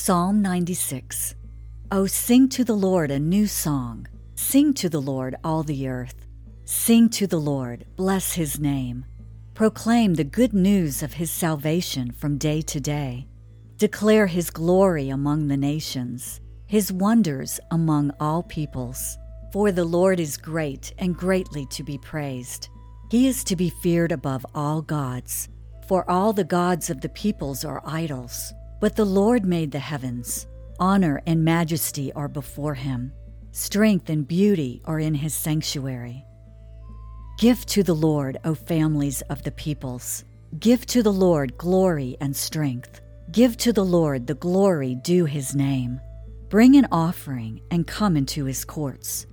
Psalm 96 O sing to the Lord a new song. Sing to the Lord, all the earth. Sing to the Lord, bless his name. Proclaim the good news of his salvation from day to day. Declare his glory among the nations, his wonders among all peoples. For the Lord is great and greatly to be praised. He is to be feared above all gods. For all the gods of the peoples are idols, but the Lord made the heavens. Honor and majesty are before him. Strength and beauty are in his sanctuary. Give to the Lord, O families of the peoples. Give to the Lord glory and strength. Give to the Lord the glory due his name. Bring an offering and come into his courts.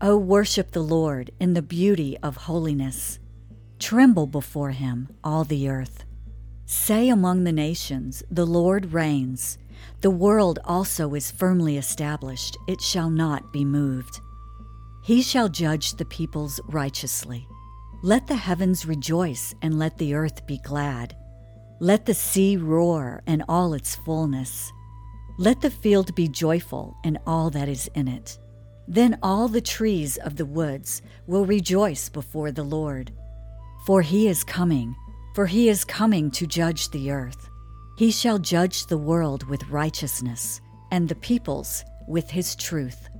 O worship the Lord in the beauty of holiness. Tremble before him, all the earth. Say among the nations, The Lord reigns. The world also is firmly established, it shall not be moved. He shall judge the peoples righteously. Let the heavens rejoice, and let the earth be glad. Let the sea roar, and all its fullness. Let the field be joyful, and all that is in it. Then all the trees of the woods will rejoice before the Lord for he is coming, for he is coming to judge the earth. He shall judge the world with righteousness, and the peoples with his truth.